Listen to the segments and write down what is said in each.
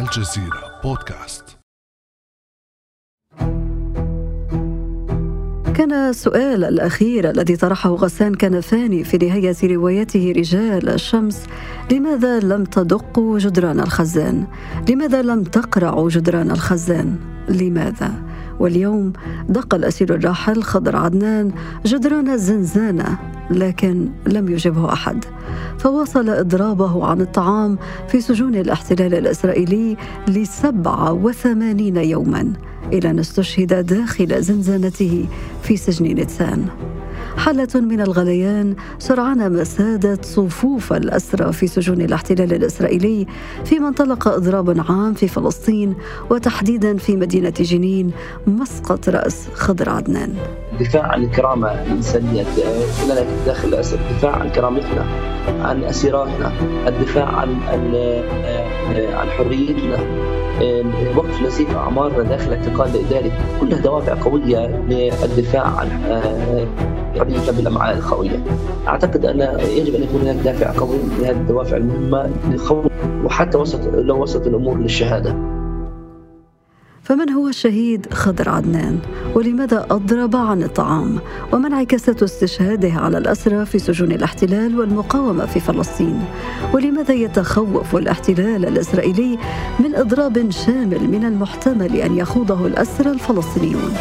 الجزيرة بودكاست كان السؤال الأخير الذي طرحه غسان كنفاني في نهاية روايته رجال الشمس لماذا لم تدقوا جدران الخزان؟ لماذا لم تقرعوا جدران الخزان؟ لماذا؟ واليوم دق الأسير الراحل خضر عدنان جدران الزنزانة لكن لم يجبه أحد. فواصل إضرابه عن الطعام في سجون الاحتلال الإسرائيلي لسبعة وثمانين يوماً إلى أن استشهد داخل زنزانته في سجن نتسان. حالة من الغليان سرعان ما سادت صفوف الأسرى في سجون الاحتلال الإسرائيلي فيما انطلق إضراب عام في فلسطين وتحديدا في مدينة جنين مسقط رأس خضر عدنان. الدفاع عن الكرامة الإنسانية لنا داخل الأسر الدفاع عن كرامتنا عن أسيراتنا الدفاع عن عن حريتنا وقف نزيف أعمارنا داخل الاعتقال الإداري كلها دوافع قوية للدفاع عن حريتنا بالأمعاء الخوية أعتقد أن يجب أن يكون هناك دافع قوي لهذه الدوافع المهمة للخوف وحتى وسط لو وصلت الأمور للشهادة. فمن هو الشهيد خضر عدنان؟ ولماذا أضرب عن الطعام؟ وما انعكاسات استشهاده على الأسرى في سجون الاحتلال والمقاومة في فلسطين؟ ولماذا يتخوف الاحتلال الإسرائيلي من إضراب شامل من المحتمل أن يخوضه الأسرى الفلسطينيون؟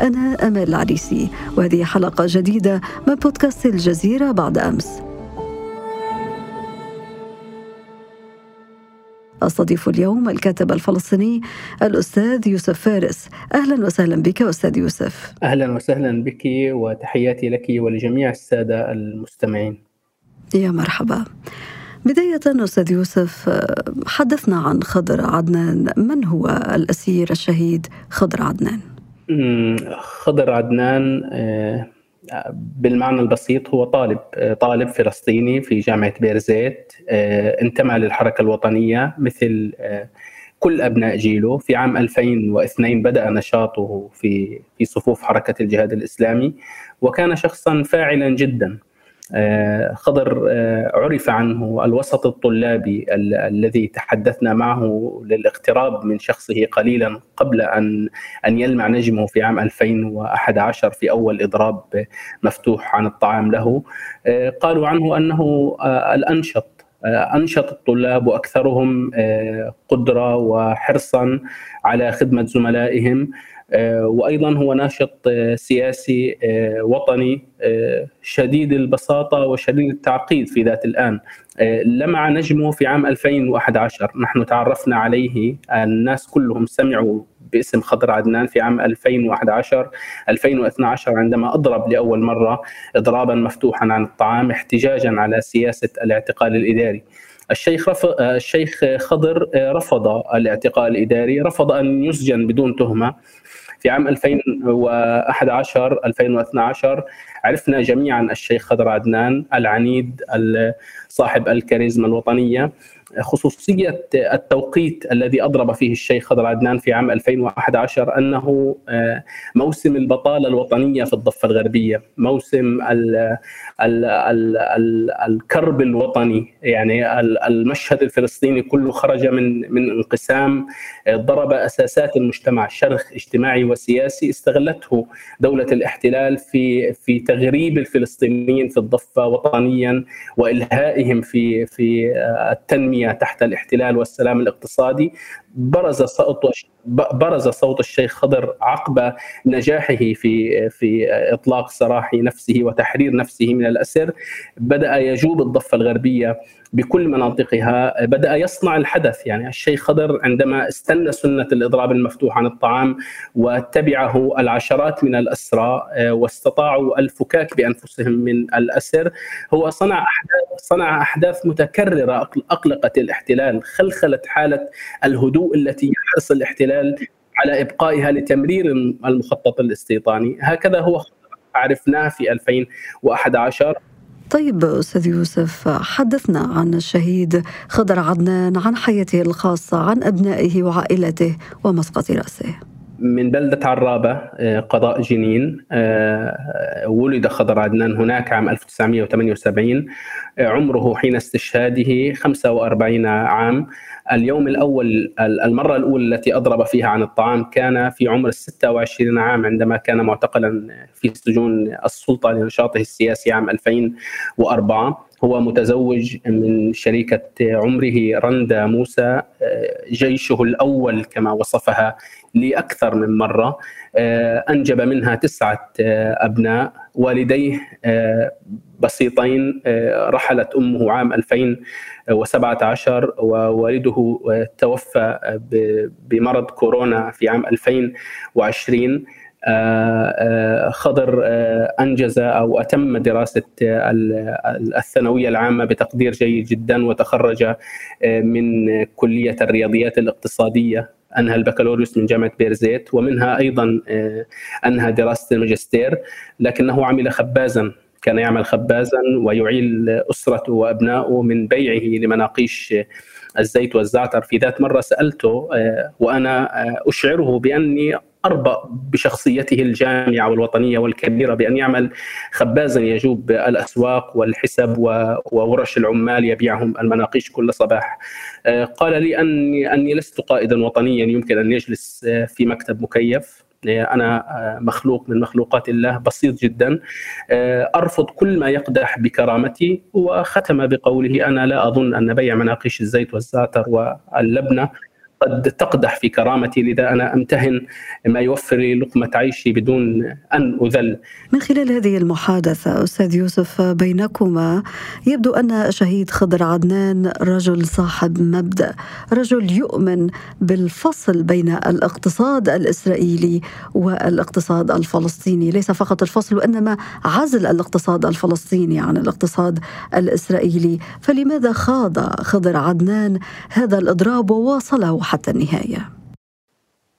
أنا أمال العريسي وهذه حلقة جديدة من بودكاست الجزيرة بعد أمس. أستضيف اليوم الكاتب الفلسطيني الأستاذ يوسف فارس. أهلا وسهلا بك أستاذ يوسف. أهلا وسهلا بك وتحياتي لك ولجميع السادة المستمعين. يا مرحبا. بداية أستاذ يوسف حدثنا عن خضر عدنان. من هو الأسير الشهيد خضر عدنان؟ خضر عدنان آه، بالمعنى البسيط هو طالب طالب فلسطيني في جامعة بيرزيت آه، انتمى للحركة الوطنية مثل آه، كل أبناء جيله. في عام 2002 بدأ نشاطه في في صفوف حركة الجهاد الإسلامي وكان شخصا فاعلا جدا. آه، خضر آه، عرف عنه الوسط الطلابي الذي تحدثنا معه للاقتراب من شخصه قليلا قبل ان أن يلمع نجمه في عام 2011 في أول إضراب مفتوح عن الطعام له. آه، قالوا عنه أنه الأنشط أنشط الطلاب واكثرهم قدرة وحرصا على خدمة زملائهم. آه، وأيضا هو ناشط آه، سياسي آه، وطني شديد البساطة وشديد التعقيد في ذات الآن. لمع نجمه في عام 2011 نحن تعرفنا عليه. الناس كلهم سمعوا باسم خضر عدنان في عام 2011 2012 عندما أضرب لأول مرة اضرابا مفتوحا عن الطعام احتجاجا على سياسة الاعتقال الإداري. الشيخ رف... الشيخ خضر رفض الاعتقال الإداري رفض أن يسجن بدون تهمة في عام 2011 2012 عرفنا جميعا الشيخ خضر عدنان العنيد صاحب الكاريزما الوطنية. خصوصية التوقيت الذي أضرب فيه الشيخ خضر عدنان في عام 2011 أنه آه، موسم البطالة الوطنية في الضفة الغربية، موسم ال ال ال ال الكرب الوطني، يعني المشهد الفلسطيني كله خرج من من انقسام آه، ضرب أساسات المجتمع، شرخ اجتماعي وسياسي استغلته دولة الاحتلال في في تغريب الفلسطينيين في الضفة وطنيا وإلهائهم في في آه، تحت الاحتلال والسلام الاقتصادي. برز صوت برز صوت الشيخ خضر عقب نجاحه في في إطلاق سراح نفسه وتحرير نفسه من الأسر. بدأ يجوب الضفة الغربية بكل مناطقها. بدأ يصنع الحدث. يعني الشيخ خضر عندما استنى سنة الإضراب المفتوح عن الطعام وتبعه العشرات من الأسرى آه، واستطاعوا الفكاك بأنفسهم من الأسر هو صنع أحداث صنع أحداث متكررة أقلقت الاحتلال خلخلت حالة الهدوء التي يحرص الاحتلال على إبقائها لتمرير المخطط الاستيطاني. هكذا هو عرفناه في 2011 طيب أستاذ يوسف حدثنا عن الشهيد خضر عدنان عن حياته الخاصة عن أبنائه وعائلته ومسقط رأسه. من بلدة عرابة آه، قضاء جنين آه، ولد خضر عدنان هناك عام 1978 عمره حين استشهاده 45 عام. اليوم الأول المرة الأولى التي أضرب فيها عن الطعام كان في عمر 26 عام عندما كان معتقلا في سجون السلطة لنشاطه السياسي عام 2004 هو متزوج من شريكة عمره رندا موسى جيشه الأول كما وصفها لأكثر من مرة أنجب منها تسعة أبناء. والديه بسيطين رحلت أمه عام 2017 ووالده توفى بمرض كورونا في عام 2020 خضر أنجز أو أتم دراسة الثانوية العامة بتقدير جيد جدا وتخرج من كلية الرياضيات الاقتصادية. انهى البكالوريوس من جامعة بيرزيت ومنها أيضا انهى دراسة الماجستير لكنه عمل خبازا كان يعمل خبازا ويعيل أسرته وأبنائه من بيعه لمناقيش الزيت والزعتر في ذات مرة سألته وأنا أشعره بأني اربى بشخصيته الجامعة والوطنية والكبيرة بأن يعمل خبازا يجوب الاسواق والحسب وورش العمال يبيعهم المناقيش كل صباح. قال لي أني أني لست قائدا وطنيا يمكن أن يجلس في مكتب مكيف أنا مخلوق من مخلوقات الله بسيط جدا. أرفض كل ما يقدح بكرامتي وختم بقوله أنا لا أظن أن بيع مناقيش الزيت والزعتر واللبنة قد تقدح في كرامتي لذا أنا أمتهن ما يوفر لي لقمة عيشي بدون أن أذل. من خلال هذه المحادثة أستاذ يوسف بينكما يبدو أن شهيد خضر عدنان رجل صاحب مبدأ، رجل يؤمن بالفصل بين الاقتصاد الإسرائيلي والاقتصاد الفلسطيني، ليس فقط الفصل وإنما عزل الاقتصاد الفلسطيني عن الاقتصاد الإسرائيلي، فلماذا خاض خضر عدنان هذا الإضراب وواصله حتى النهاية.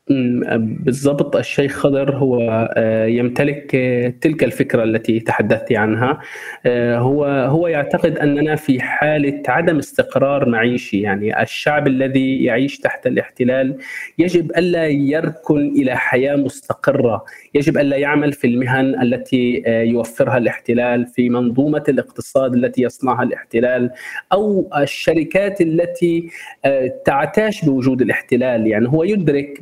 بالضبط الشيخ خضر هو يمتلك تلك الفكرة التي تحدثت عنها. هو هو يعتقد أننا في حالة عدم استقرار معيشي. يعني الشعب الذي يعيش تحت الاحتلال يجب ألا يركن إلى حياة مستقرة. يجب ألا يعمل في المهن التي يوفرها الاحتلال في منظومة الاقتصاد التي يصنعها الاحتلال أو الشركات التي تعتاش بوجود الاحتلال. يعني هو يدرك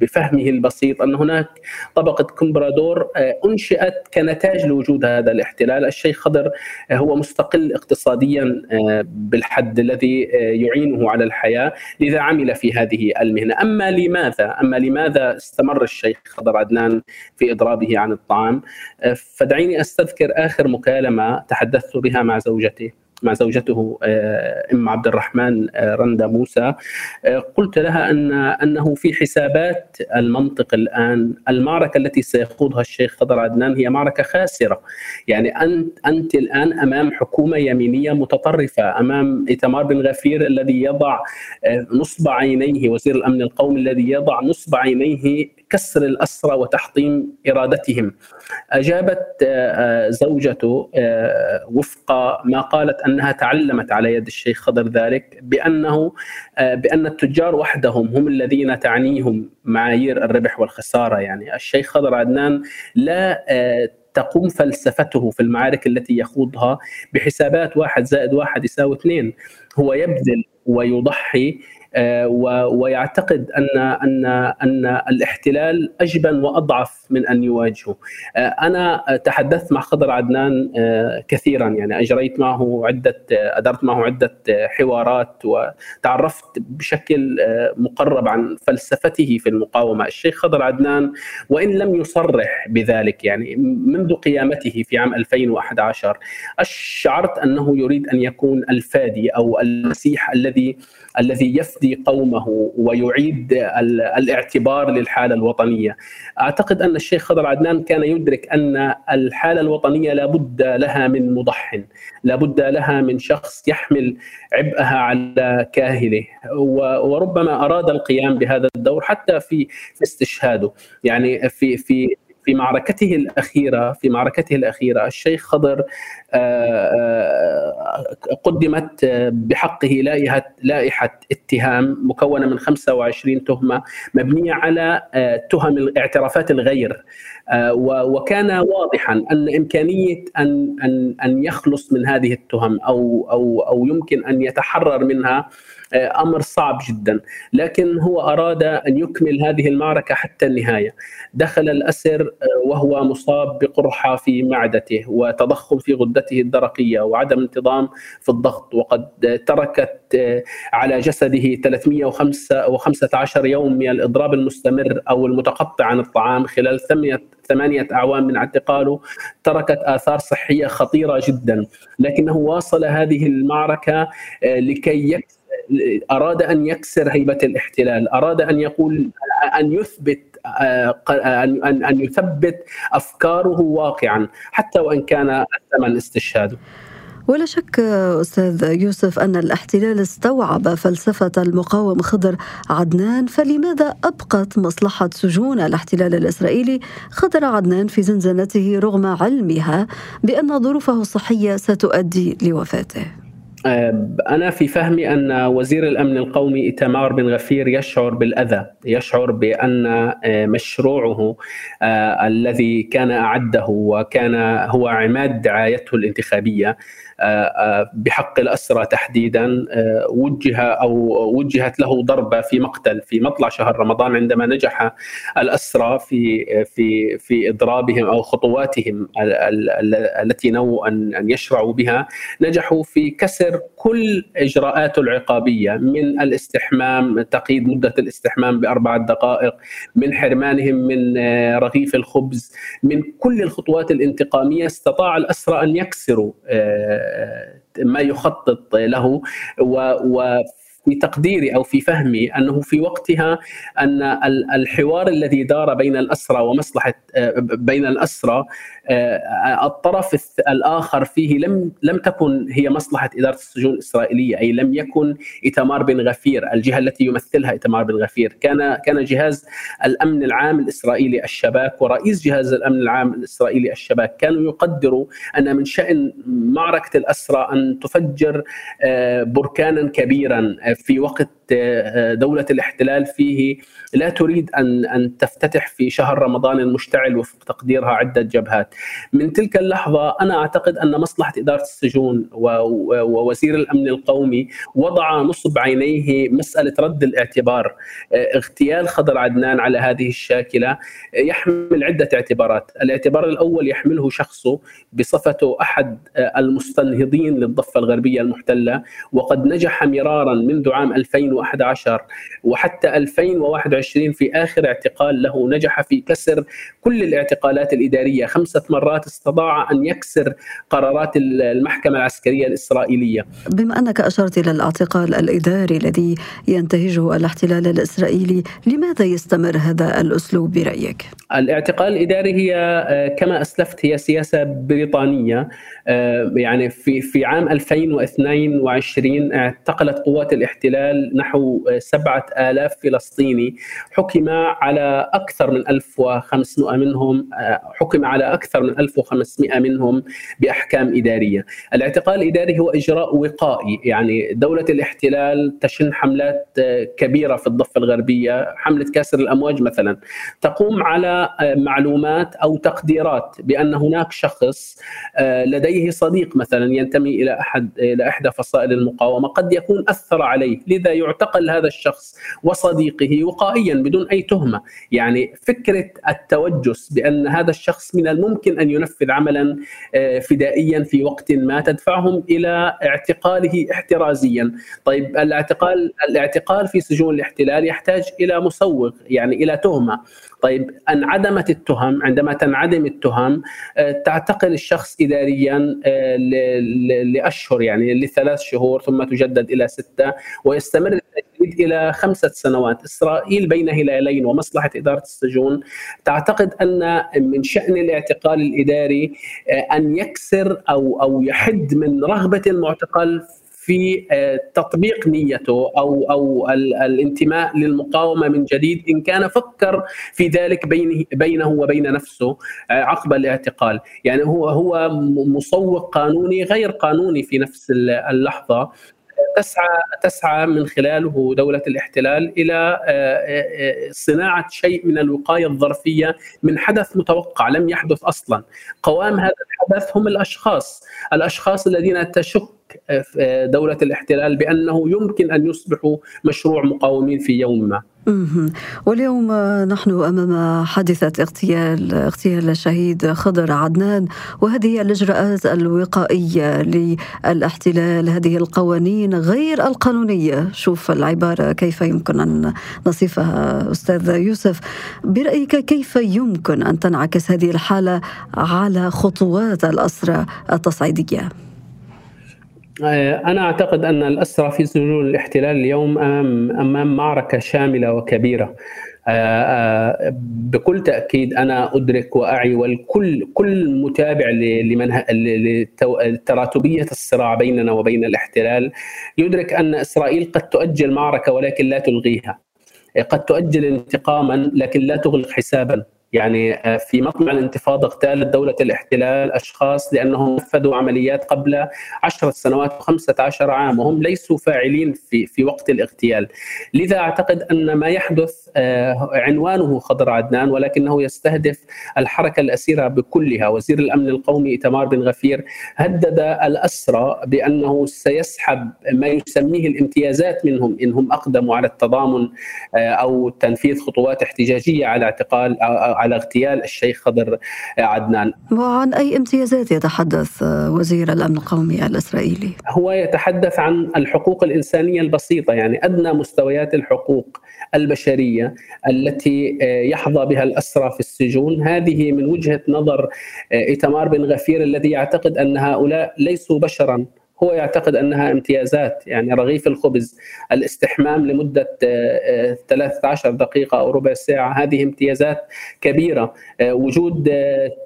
بفهمه البسيط أن هناك طبقة كومبرادور أنشئت كنتاج لوجود هذا الاحتلال، الشيخ خضر هو مستقل اقتصاديا بالحد الذي يعينه على الحياة، لذا عمل في هذه المهنة، أما لماذا؟ أما لماذا استمر الشيخ خضر عدنان في إضرابه عن الطعام؟ فدعيني أستذكر آخر مكالمة تحدثت بها مع زوجته. مع زوجته أم عبد الرحمن رندا موسى. قلت لها أن أنه في حسابات المنطق الآن. المعركة التي سيخوضها الشيخ خضر عدنان هي معركة خاسرة. يعني انت أنت الآن أمام حكومة يمينية متطرفة أمام ايتمار بن غفير الذي يضع نصب عينيه وزير الأمن القومي الذي يضع نصب عينيه كسر الأسرى وتحطيم إرادتهم. أجابت زوجته وفق ما قالت أنها تعلمت على يد الشيخ خضر ذلك بأنه بأن التجار وحدهم هم الذين تعنيهم معايير الربح والخسارة. يعني الشيخ خضر عدنان لا تقوم فلسفته في المعارك التي يخوضها بحسابات واحد زائد واحد يساوي اثنين. هو يبذل ويضحي ويعتقد ان ان أن الاحتلال أجبن وأضعف من أن يواجهه. أنا تحدثت مع خضر عدنان كثيرا يعني أجريت معه عدة أدرت معه عدة حوارات وتعرفت بشكل مقرب عن فلسفته في المقاومة، الشيخ خضر عدنان وإن لم يصرح بذلك يعني منذ قيامته في عام 2011 شعرت أنه يريد أن يكون الفادي أو المسيح الذي الذي يفدي قومه ويعيد الاعتبار للحالة الوطنية. أعتقد أن الشيخ خضر عدنان كان يدرك أن الحالة الوطنية لابد لها من مضح، لابد لها من شخص يحمل عبئها على كاهله وربما أراد القيام بهذا الدور حتى في استشهاده، يعني في في في معركته الأخيرة في معركته الأخيرة الشيخ خضر قدمت بحقه لائحة لائحة اتهام مكونة من 25 تهمة مبنية على تهم الاعترافات الغير. وكان واضحا أن إمكانية أن أن أن يخلص من هذه التهم أو أو أو يمكن أن يتحرر منها آه، أمر صعب جدا لكن هو أراد أن يكمل هذه المعركة حتى النهاية. دخل الأسر آه، وهو مصاب بقرحة في معدته وتضخم في غدته الدرقية وعدم انتظام في الضغط وقد تركت آه، على جسده 315 يوم من الإضراب المستمر أو المتقطع عن الطعام خلال ثمانية أعوام من اعتقاله تركت آثار صحية خطيرة جدا. لكنه واصل هذه المعركة لكي يكسر أراد أن يكسر هيبة الاحتلال، أراد أن يقول أن يثبت أن أن يثبت أفكاره واقعا حتى وإن كان الثمن استشهاده. ولا شك أستاذ يوسف أن الاحتلال استوعب فلسفة المقاوم خضر عدنان فلماذا أبقت مصلحة سجون الاحتلال الإسرائيلي خضر عدنان في زنزانته رغم علمها بأن ظروفه الصحية ستؤدي لوفاته أنا في فهمي أن وزير الأمن القومي إيتمار بن غفير يشعر بالأذى يشعر بأن آه، مشروعه آه، الذي كان أعده وكان هو عماد دعايته الانتخابية بحق الأسرى تحديدا آه، وجه أو وجهت له ضربة في مقتل في مطلع شهر رمضان عندما نجح الأسرى في في في إضرابهم أو خطواتهم التي نووا أن يشرعوا بها. نجحوا في كسر كل إجراءاته العقابية من الاستحمام تقييد مدة الاستحمام بأربعة دقائق من حرمانهم من آه، رغيف الخبز من كل الخطوات الانتقامية استطاع الأسرى أن يكسروا آه، ما يخطط له و في تقديري أو في فهمي أنه في وقتها أن الحوار الذي دار بين الأسرى ومصلحة بين الأسرى آه، الطرف الآخر فيه لم لم تكن هي مصلحة إدارة السجون الإسرائيلية أي لم يكن ايتمار بن غفير الجهة التي يمثلها ايتمار بن غفير. كان كان جهاز الأمن العام الإسرائيلي الشباك ورئيس جهاز الأمن العام الإسرائيلي الشباك كانوا يقدروا أن من شأن معركة الأسرى أن تفجر آه، بركانا كبيرا في وقت آه، دولة الاحتلال فيه لا تريد أن أن تفتتح في شهر رمضان المشتعل وفق تقديرها عدة جبهات. من تلك اللحظة أنا أعتقد أن مصلحة إدارة السجون ووزير الأمن القومي وضع نصب عينيه مسألة رد الاعتبار آه، اغتيال خضر عدنان على هذه الشاكلة يحمل عدة اعتبارات. الاعتبار الأول يحمله شخصه بصفته أحد آه، المستنهضين للضفة الغربية المحتلة وقد نجح مرارا منذ عام 2000 2011 وحتى 2021 في آخر اعتقال له نجح في كسر كل الاعتقالات الإدارية. خمسة مرات استطاع أن يكسر قرارات المحكمة العسكرية الإسرائيلية. بما أنك أشرت إلى الاعتقال الإداري الذي ينتهجه الاحتلال الإسرائيلي لماذا يستمر هذا الأسلوب برأيك؟ الاعتقال الإداري هي آه، كما أسلفت هي سياسة بريطانية. آه، يعني في في عام 2022 اعتقلت قوات الاحتلال نحو سبعة آلاف فلسطيني حكم على أكثر من 1500 منهم حكم على أكثر من 1500 منهم بأحكام إدارية. الاعتقال الإداري هو إجراء وقائي يعني دولة الاحتلال تشن حملات كبيرة في الضفة الغربية حملة كاسر الأمواج مثلا. تقوم على معلومات أو تقديرات بأن هناك شخص لديه صديق مثلا ينتمي إلى أحد إلى إحدى فصائل المقاومة قد يكون أثر عليه لذا يعتقل هذا الشخص وصديقه وقائيا بدون أي تهمة، يعني فكرة التوجس بأن هذا الشخص من الممكن أن ينفذ عملا آه، فدائيا في وقت ما تدفعهم إلى اعتقاله احترازيا، طيب الاعتقال الاعتقال في سجون الاحتلال يحتاج إلى مسوغ يعني إلى تهمة، طيب انعدمت التهم عندما تنعدم التهم آه، تعتقل الشخص اداريا آه، لأشهر يعني لثلاث شهور ثم تجدد إلى ستة ويستمر التجديد إلى خمسة سنوات، إسرائيل بين هلالين ومصلحة إدارة السجون تعتقد أن من شأن الاعتقال الإداري آه، أن يكسر أو أو يحد من رغبة المعتقل في تطبيق نيته أو أو الانتماء للمقاومة من جديد إن كان فكر في ذلك بينه بينه وبين نفسه عقب الاعتقال، يعني هو هو مسوق قانوني غير قانوني في نفس اللحظة. تسعى تسعى من خلاله دولة الاحتلال إلى آه، آه، صناعة شيء من الوقاية الظرفية من حدث متوقع لم يحدث أصلا. قوام هذا الحدث هم الأشخاص، الأشخاص الذين تشك دولة الاحتلال بأنه يمكن أن يصبحوا مشروع مقاومين في يوم ما. واليوم نحن أمام حادثة اغتيال اغتيال الشهيد خضر عدنان وهذه الاجراءات الوقائية للاحتلال. هذه القوانين غير القانونية. شوف العبارة كيف يمكن أن نصفها. أستاذ يوسف برأيك كيف يمكن أن تنعكس هذه الحالة على خطوات الاسرى التصعيدية؟ آه، أنا أعتقد أن الأسرى في سجون الاحتلال اليوم أمام معركة شاملة وكبيرة. آه، آه، بكل تأكيد أنا أدرك وأعي والكل كل متابع لمن لتراتبية الصراع بيننا وبين الاحتلال. يدرك أن إسرائيل قد تؤجل معركة ولكن لا تلغيها. قد تؤجل انتقاما لكن لا تغلق حسابا. يعني آه، في مطلع الانتفاضة اغتالت دولة الاحتلال أشخاص لأنهم نفذوا عمليات قبل عشرة سنوات و15 عام وهم ليسوا فاعلين في في وقت الاغتيال. لذا أعتقد أن ما يحدث آه، عنوانه خضر عدنان ولكنه يستهدف الحركة الأسيرة بكلها. وزير الأمن القومي ايتمار بن غفير هدد الأسرى بأنه سيسحب ما يسميه الامتيازات منهم انهم أقدموا على التضامن آه، أو تنفيذ خطوات احتجاجية على اعتقال على اغتيال الشيخ خضر عدنان. وعن أي امتيازات يتحدث وزير الأمن القومي الإسرائيلي؟ هو يتحدث عن الحقوق الإنسانية البسيطة يعني أدنى مستويات الحقوق البشرية التي يحظى بها الأسرى في السجون. هذه من وجهة نظر إيتمار بن غفير الذي يعتقد أن هؤلاء ليسوا بشرا. هو يعتقد أنها امتيازات يعني رغيف الخبز الاستحمام لمدة 13 آه، آه، دقيقة أو ربع ساعة هذه امتيازات كبيرة. آه، وجود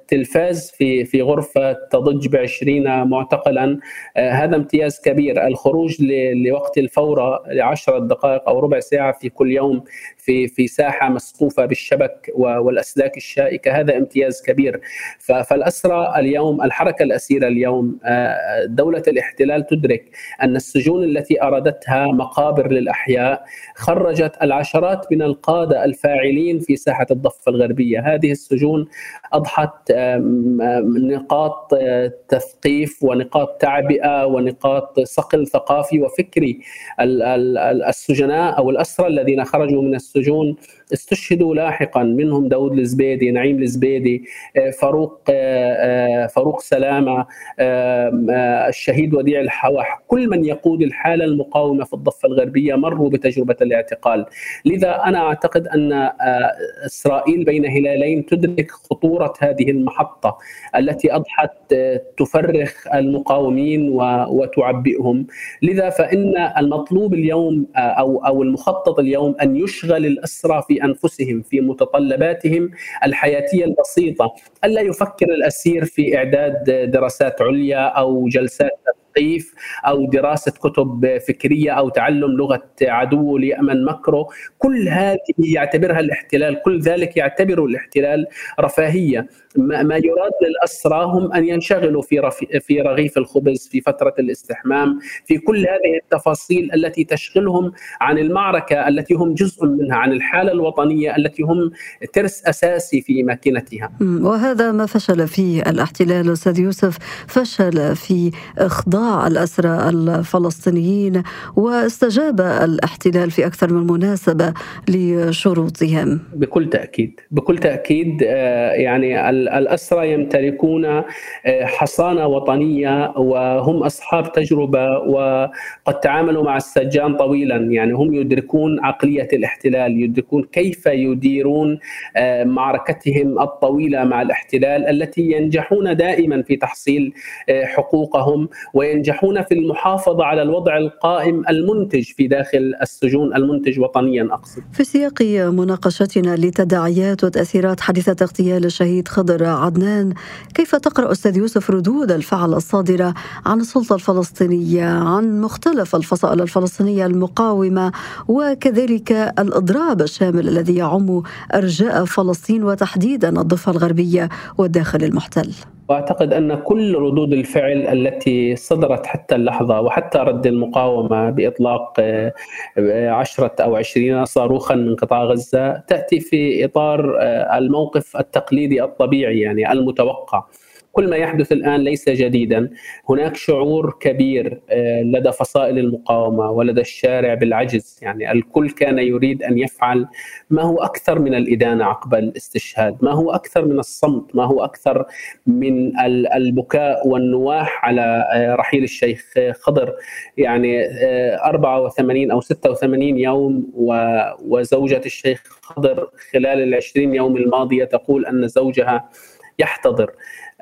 تلفاز في في غرفة تضج ب 20 معتقلا هذا امتياز كبير. الخروج لوقت الفورة ل 10 دقائق أو ربع ساعة في كل يوم في في ساحة مسقوفة بالشبك والأسلاك الشائكة هذا امتياز كبير. فالاسرى اليوم الحركة الأسيرة اليوم دولة الاحتلال تدرك أن السجون التي أردتها مقابر للأحياء خرجت العشرات من القادة الفاعلين في ساحة الضفة الغربية، هذه السجون أضحت نقاط آه، تثقيف ونقاط تعبئة ونقاط صقل ثقافي وفكري. السجناء أو الأسرى الذين خرجوا من السجون استشهدوا لاحقا. منهم داود الزبيدي نعيم الزبيدي آه، فاروق آه، فاروق سلامة الشهيد وديع الحوح كل من يقود الحالة المقاومة في الضفة الغربية مروا بتجربة الاعتقال. لذا أنا أعتقد أن آه، إسرائيل بين هلالين تدرك خطورة هذه المحطة التي أضحت آه، تفرخ المقاومين وتعبئهم. لذا فإن المطلوب اليوم آه، أو أو المخطط اليوم أن يشغل الأسرى في أنفسهم في متطلباتهم الحياتية البسيطة. ألا يفكر الأسير في إعداد دراسات عليا أو جلسات تثقيف أو دراسة كتب فكرية أو تعلم لغة عدو ليأمن مكره كل هذه يعتبرها الاحتلال كل ذلك يعتبره الاحتلال رفاهية. ما يراد للأسرى هم أن ينشغلوا في في رغيف الخبز في فترة الاستحمام في كل هذه التفاصيل التي تشغلهم عن المعركة التي هم جزء منها عن الحالة الوطنية التي هم ترس أساسي في ماكنتها وهذا ما فشل فيه الاحتلال أستاذ يوسف فشل في إخضاع الأسرى الفلسطينيين واستجاب الاحتلال في أكثر من مناسبة لشروطهم. بكل تأكيد بكل تأكيد آه، يعني الأسرى يمتلكون آه، حصانة وطنية وهم أصحاب تجربة وقد تعاملوا مع السجان طويلا. يعني هم يدركون عقلية الاحتلال يدركون كيف يديرون آه، معركتهم الطويلة مع الاحتلال التي ينجحون دائما في تحصيل حقوقهم. وينجحون في المحافظة على الوضع القائم المنتج في داخل السجون المنتج وطنيا أقصد. في سياق مناقشتنا لتداعيات وتأثيرات حادثة اغتيال الشهيد خضر عدنان، كيف تقرأ أستاذ يوسف ردود الفعل الصادرة عن السلطة الفلسطينية، عن مختلف الفصائل الفلسطينية المقاومة وكذلك الإضراب الشامل الذي يعم إرجاء فلسطين وتحديدا الضفة الغربية والداخل المحتل. وأعتقد أن كل ردود الفعل التي صدرت حتى اللحظة وحتى رد المقاومة بإطلاق آه، عشرة أو عشرين صاروخا من قطاع غزة تأتي في إطار آه، الموقف التقليدي الطبيعي يعني المتوقع. كل ما يحدث الآن ليس جديدا. هناك شعور كبير آه، لدى فصائل المقاومة ولدى الشارع بالعجز. يعني الكل كان يريد أن يفعل ما هو أكثر من الإدانة عقب الاستشهاد ما هو أكثر من الصمت ما هو أكثر من البكاء والنواح على آه، رحيل الشيخ خضر. يعني 84 آه، أو 86 يوم وزوجة الشيخ خضر خلال العشرين يوم الماضية تقول أن زوجها يحتضر.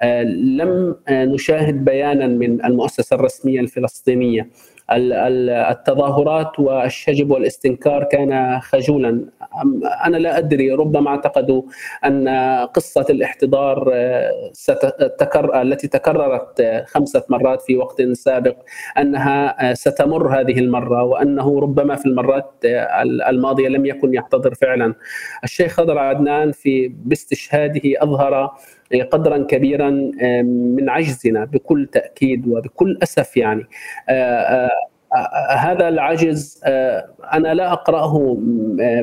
لم آه، نشاهد بيانا من المؤسسة الرسمية الفلسطينية. التظاهرات والشجب والاستنكار كان خجولا. أنا لا أدري ربما اعتقدوا أن قصة الاحتضار آه، التي تكررت خمسه مرات في وقت سابق أنها ستمر هذه المرة وأنه ربما في المرات الماضية لم يكن يحتضر فعلا. الشيخ خضر عدنان في باستشهاده أظهر قدرا كبيرا من عجزنا بكل تأكيد وبكل أسف يعني. آه، آه، هذا العجز آه، أنا لا أقرأه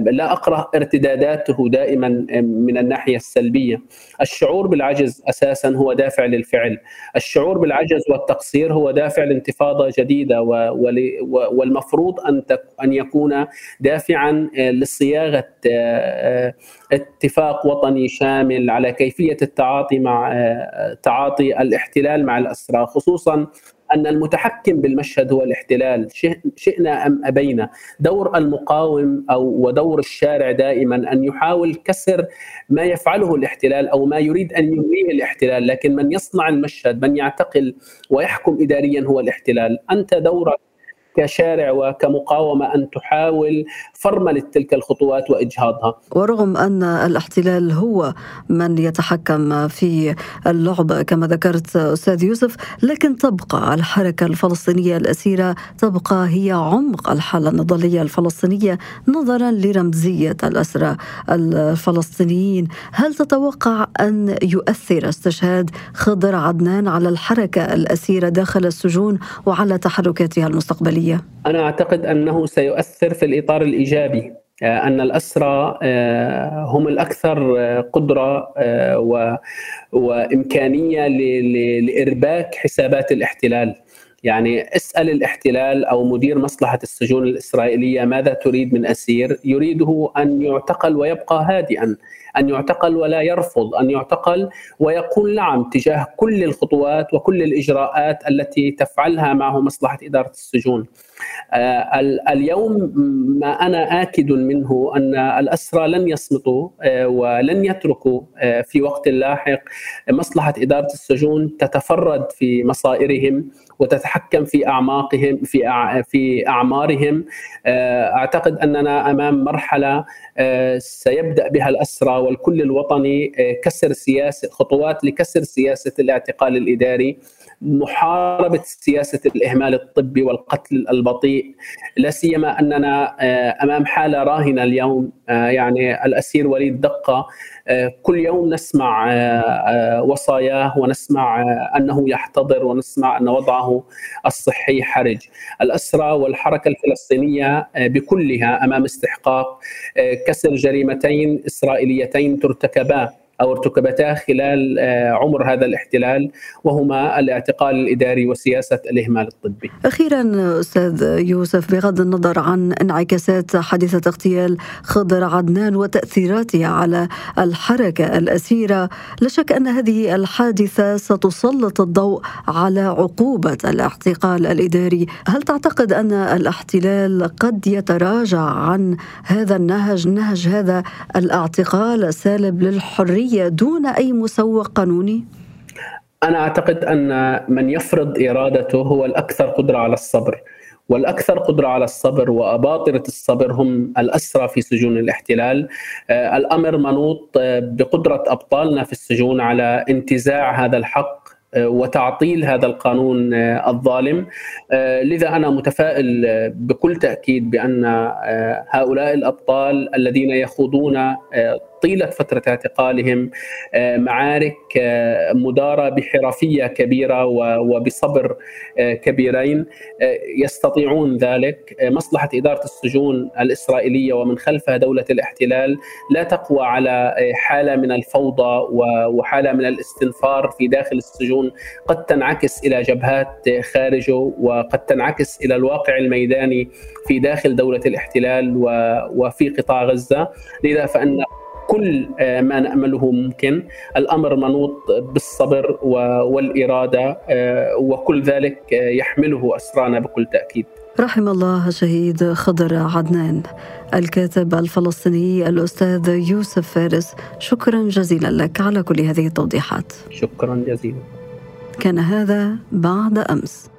لا أقرأ ارتداداته دائما من الناحية السلبية. الشعور بالعجز أساسا هو دافع للفعل. الشعور بالعجز والتقصير هو دافع لانتفاضة جديدة والمفروض أن أن يكون دافعا لصياغة اتفاق وطني شامل على كيفية التعاطي مع تعاطي الاحتلال مع الأسرى خصوصا أن المتحكم بالمشهد هو الاحتلال. شئنا أم أبينا. دور المقاوم أو ودور الشارع دائما أن يحاول كسر ما يفعله الاحتلال أو ما يريد أن يمليه الاحتلال لكن من يصنع المشهد من يعتقل ويحكم اداريا هو الاحتلال. أنت دورك كشارع وكمقاومة أن تحاول فرمله تلك الخطوات وإجهاضها. ورغم أن الاحتلال هو من يتحكم في اللعبه كما ذكرت أستاذ يوسف، لكن تبقى الحركة الفلسطينية الأسيرة تبقى هي عمق الحالة النضالية الفلسطينية نظرا لرمزية الأسرى الفلسطينيين، هل تتوقع أن يؤثر استشهاد خضر عدنان على الحركة الأسيرة داخل السجون وعلى تحركاتها المستقبلية؟ الدولية؟ أنا أعتقد أنه سيؤثر في الإطار الإيجابي آه، أن الأسرى آه، هم الأكثر آه، قدرة وإمكانية لإرباك حسابات الاحتلال يعني اسأل الاحتلال أو مدير مصلحة السجون الإسرائيلية ماذا تريد من أسير؟ يريده أن يعتقل ويبقى هادئا، أن يعتقل ولا يرفض، أن يعتقل ويقول نعم تجاه كل الخطوات وكل الإجراءات التي تفعلها معه مصلحة إدارة السجون. آه، اليوم ما أنا آكد منه أن الأسرى لن يصمتوا آه، ولن يتركوا آه، في وقت لاحق مصلحة إدارة السجون تتفرد في مصائرهم وتتحكم في أعماقهم في في أعمارهم. أعتقد أننا أمام مرحلة سيبدأ بها الأسرى والكل الوطني كسر سياسة خطوات لكسر سياسة الاعتقال الإداري. محاربة سياسة الإهمال الطبي والقتل البطيء لا سيما أننا آه، أمام حالة راهنة اليوم آه، يعني الأسير وليد دقة آه، كل يوم نسمع وصاياه ونسمع أنه يحتضر ونسمع أن وضعه الصحي حرج. الأسرى والحركة الفلسطينية بكلها أمام استحقاق كسر جريمتين إسرائيليتين ترتكبا أو ارتكبتا خلال آه، عمر هذا الاحتلال وهما الاعتقال الإداري وسياسة الإهمال الطبي. أخيرا أستاذ يوسف بغض النظر عن انعكاسات حادثة اغتيال خضر عدنان وتاثيراتها على الحركة الأسيرة، لا شك أن هذه الحادثة ستسلط الضوء على عقوبة الاعتقال الإداري، هل تعتقد أن الاحتلال قد يتراجع عن هذا النهج، نهج هذا الاعتقال السالب للحرية؟ الحرية دون أي مسوغ قانوني؟ أنا أعتقد أن من يفرض إرادته هو الأكثر قدرة على الصبر والأكثر قدرة على الصبر وأباطرة الصبر هم الأسرى في سجون الاحتلال آه، الأمر منوط آه، بقدرة أبطالنا في السجون على انتزاع هذا الحق وتعطيل هذا القانون الظالم لذا أنا متفائل بكل تأكيد بأن هؤلاء الأبطال الذين يخوضون طيلة فترة اعتقالهم آه، معارك آه، مدارة بحرفية كبيرة وبصبر آه، كبيرين يستطيعون ذلك. مصلحة إدارة السجون الإسرائيلية ومن خلفها دولة الاحتلال لا تقوى على حالة من الفوضى وحالة من الاستنفار في داخل السجون. قد تنعكس إلى جبهات خارجه وقد تنعكس إلى الواقع الميداني في داخل دولة الاحتلال وفي قطاع غزة. لذا فإن كل آه، ما نأمله ممكن. الأمر منوط بالصبر والإرادة آه، وكل ذلك آه، يحمله أسرانا بكل تأكيد. رحم الله شهيد خضر عدنان الكاتب الفلسطيني الأستاذ يوسف فارس. شكرا جزيلا لك على كل هذه التوضيحات. شكرا جزيلا. كان هذا بعد أمس.